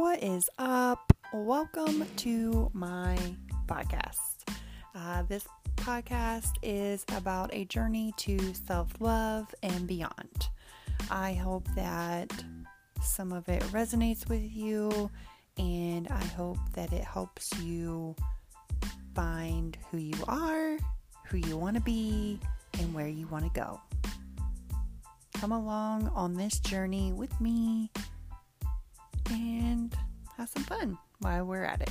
What is up? Welcome to my podcast. Uh, this podcast is about a journey to self love and beyond. I hope that some of it resonates with you, and I hope that it helps you find who you are, who you want to be, and where you want to go. Come along on this journey with me some fun while we're at it.